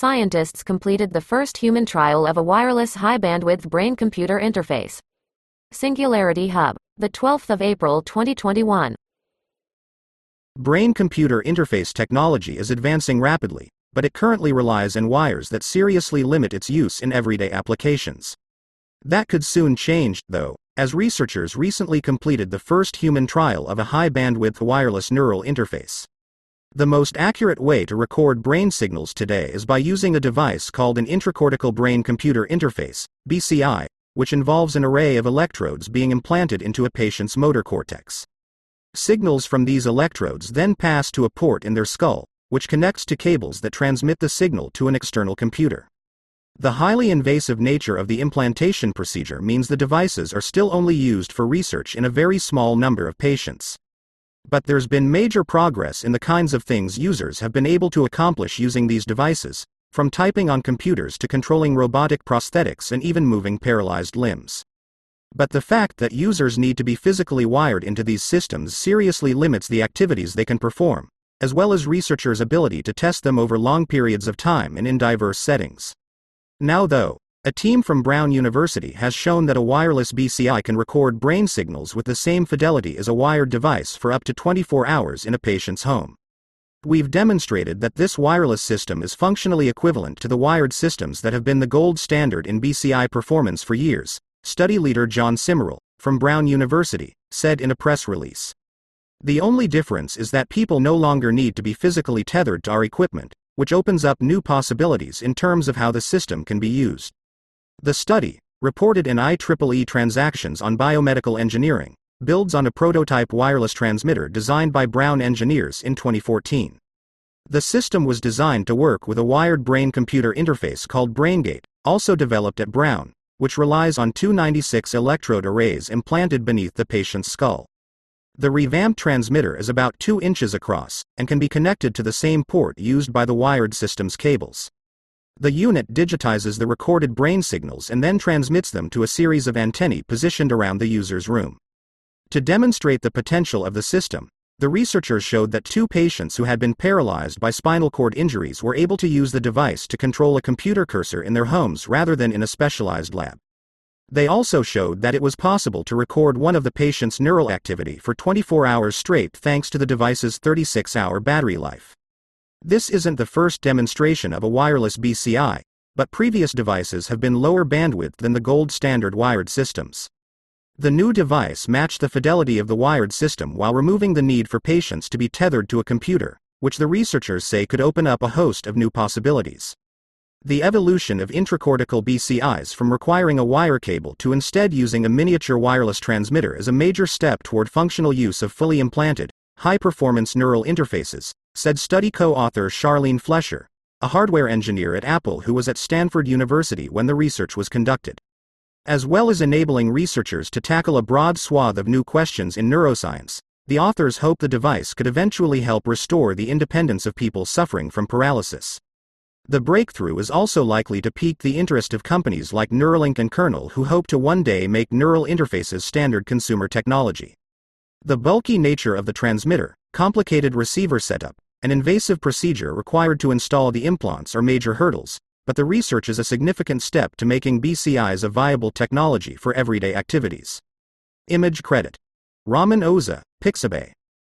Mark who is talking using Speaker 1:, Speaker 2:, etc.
Speaker 1: scientists completed the first human trial of a wireless high-bandwidth brain-computer interface. Singularity Hub, the 12th of April 2021.
Speaker 2: Brain-computer interface technology is advancing rapidly, but it currently relies on wires that seriously limit its use in everyday applications. That could soon change, though, as researchers recently completed the first human trial of a high-bandwidth wireless neural interface. The most accurate way to record brain signals today is by using a device called an intracortical brain computer interface, BCI, which involves an array of electrodes being implanted into a patient's motor cortex. Signals from these electrodes then pass to a port in their skull, which connects to cables that transmit the signal to an external computer. The highly invasive nature of the implantation procedure means the devices are still only used for research in a very small number of patients. But there's been major progress in the kinds of things users have been able to accomplish using these devices, from typing on computers to controlling robotic prosthetics and even moving paralyzed limbs. But the fact that users need to be physically wired into these systems seriously limits the activities they can perform, as well as researchers' ability to test them over long periods of time and in diverse settings. Now, though, a team from Brown University has shown that a wireless BCI can record brain signals with the same fidelity as a wired device for up to 24 hours in a patient's home. We've demonstrated that this wireless system is functionally equivalent to the wired systems that have been the gold standard in BCI performance for years, study leader John Simeral, from Brown University, said in a press release. The only difference is that people no longer need to be physically tethered to our equipment, which opens up new possibilities in terms of how the system can be used. The study, reported in IEEE Transactions on Biomedical Engineering, builds on a prototype wireless transmitter designed by Brown engineers in 2014. The system was designed to work with a wired brain computer interface called BrainGate, also developed at Brown, which relies on 296 electrode arrays implanted beneath the patient's skull. The revamped transmitter is about 2 inches across and can be connected to the same port used by the wired system's cables. The unit digitizes the recorded brain signals and then transmits them to a series of antennae positioned around the user's room. To demonstrate the potential of the system, the researchers showed that two patients who had been paralyzed by spinal cord injuries were able to use the device to control a computer cursor in their homes rather than in a specialized lab. They also showed that it was possible to record one of the patient's neural activity for 24 hours straight thanks to the device's 36 hour battery life. This isn't the first demonstration of a wireless BCI, but previous devices have been lower bandwidth than the gold standard wired systems. The new device matched the fidelity of the wired system while removing the need for patients to be tethered to a computer, which the researchers say could open up a host of new possibilities. The evolution of intracortical BCIs from requiring a wire cable to instead using a miniature wireless transmitter is a major step toward functional use of fully implanted, high performance neural interfaces, said study co author Sharlene Flesher, a hardware engineer at Apple who was at Stanford University when the research was conducted. As well as enabling researchers to tackle a broad swath of new questions in neuroscience, the authors hope the device could eventually help restore the independence of people suffering from paralysis. The breakthrough is also likely to pique the interest of companies like Neuralink and Kernel who hope to one day make neural interfaces standard consumer technology. The bulky nature of the transmitter, complicated receiver setup, and invasive procedure required to install the implants are major hurdles, but the research is a significant step to making BCIs a viable technology for everyday activities. Image credit Raman Oza, Pixabay.